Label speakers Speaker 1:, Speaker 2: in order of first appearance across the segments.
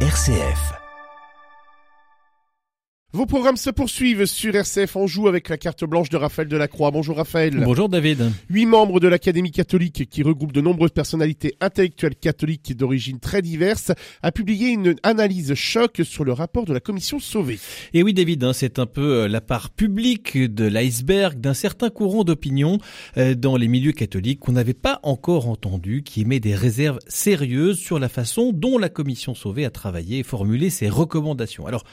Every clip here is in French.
Speaker 1: RCF.
Speaker 2: Vos programmes se poursuivent sur RCF On joue avec la carte blanche de Raphaël Delacroix. Bonjour Raphaël.
Speaker 3: Bonjour David.
Speaker 2: Huit membres de l'Académie catholique qui regroupe de nombreuses personnalités intellectuelles catholiques d'origine très diverses a publié une analyse choc sur le rapport de la commission Sauvé.
Speaker 3: Et oui David, hein, c'est un peu euh, la part publique de l'iceberg d'un certain courant d'opinion euh, dans les milieux catholiques qu'on n'avait pas encore entendu, qui émet des réserves sérieuses sur la façon dont la commission Sauvé a travaillé et formulé ses recommandations. Alors,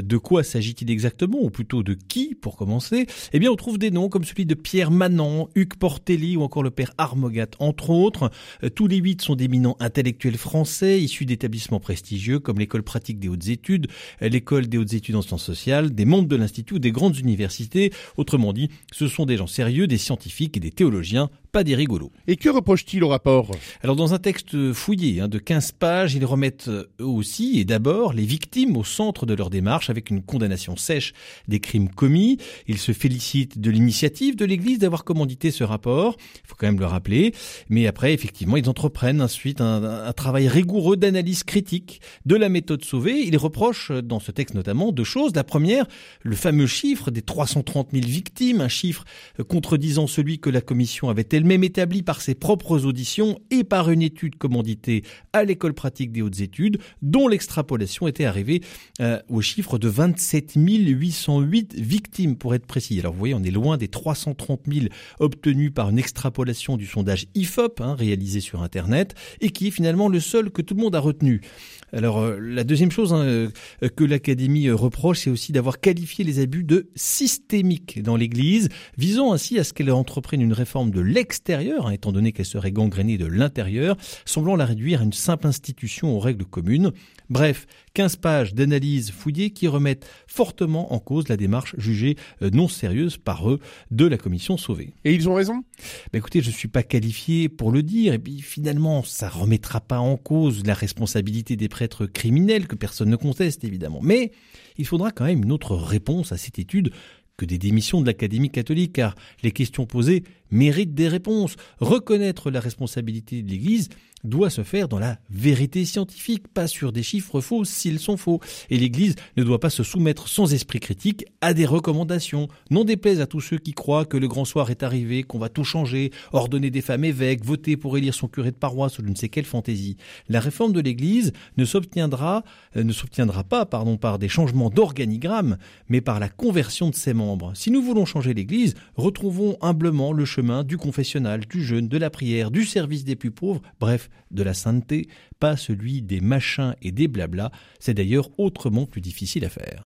Speaker 3: de quoi s'agit-il exactement, ou plutôt de qui, pour commencer? Eh bien, on trouve des noms comme celui de Pierre Manant, Hugues Portelli ou encore le père Armogat, entre autres. Euh, tous les huit sont d'éminents intellectuels français, issus d'établissements prestigieux comme l'école pratique des hautes études, euh, l'école des hautes études en sciences sociales, des membres de l'Institut ou des grandes universités. Autrement dit, ce sont des gens sérieux, des scientifiques et des théologiens pas des rigolos.
Speaker 2: Et que reproche-t-il au rapport?
Speaker 3: Alors dans un texte fouillé hein, de 15 pages, ils remettent eux aussi et d'abord les victimes au centre de leur démarche avec une condamnation sèche des crimes commis. Ils se félicitent de l'initiative de l'Église d'avoir commandité ce rapport, il faut quand même le rappeler, mais après effectivement ils entreprennent ensuite un, un travail rigoureux d'analyse critique de la méthode sauvée. Ils reprochent dans ce texte notamment deux choses. La première, le fameux chiffre des 330 000 victimes, un chiffre contredisant celui que la commission avait elle-même établi par ses propres auditions et par une étude commanditée à l'école pratique des hautes études, dont l'extrapolation était arrivée euh, au chiffre de 27 808 victimes, pour être précis. Alors vous voyez, on est loin des 330 000 obtenus par une extrapolation du sondage IFOP, hein, réalisé sur Internet, et qui est finalement le seul que tout le monde a retenu. Alors euh, la deuxième chose hein, euh, que l'Académie euh, reproche, c'est aussi d'avoir qualifié les abus de systémiques dans l'Église, visant ainsi à ce qu'elle entreprenne une réforme de l'extérieur, hein, étant donné qu'elle serait gangrénée de l'intérieur, semblant la réduire à une simple institution aux règles communes. Bref, 15 pages d'analyse fouillée qui remettent fortement en cause la démarche jugée non sérieuse par eux de la commission sauvée.
Speaker 2: Et ils ont raison?
Speaker 3: Bah Écoutez, je ne suis pas qualifié pour le dire, et puis finalement, ça remettra pas en cause la responsabilité des prêtres criminels que personne ne conteste évidemment. Mais il faudra quand même une autre réponse à cette étude que des démissions de l'Académie catholique, car les questions posées méritent des réponses. Reconnaître la responsabilité de l'Église doit se faire dans la vérité scientifique, pas sur des chiffres faux s'ils sont faux. Et l'Église ne doit pas se soumettre sans esprit critique à des recommandations. Non déplaise à tous ceux qui croient que le grand soir est arrivé, qu'on va tout changer, ordonner des femmes évêques, voter pour élire son curé de paroisse ou je ne sais quelle fantaisie. La réforme de l'Église ne s'obtiendra, euh, ne s'obtiendra pas, pardon, par des changements d'organigramme, mais par la conversion de ses membres. Si nous voulons changer l'Église, retrouvons humblement le du confessionnal, du jeûne, de la prière, du service des plus pauvres, bref, de la sainteté, pas celui des machins et des blablas. C'est d'ailleurs autrement plus difficile à faire.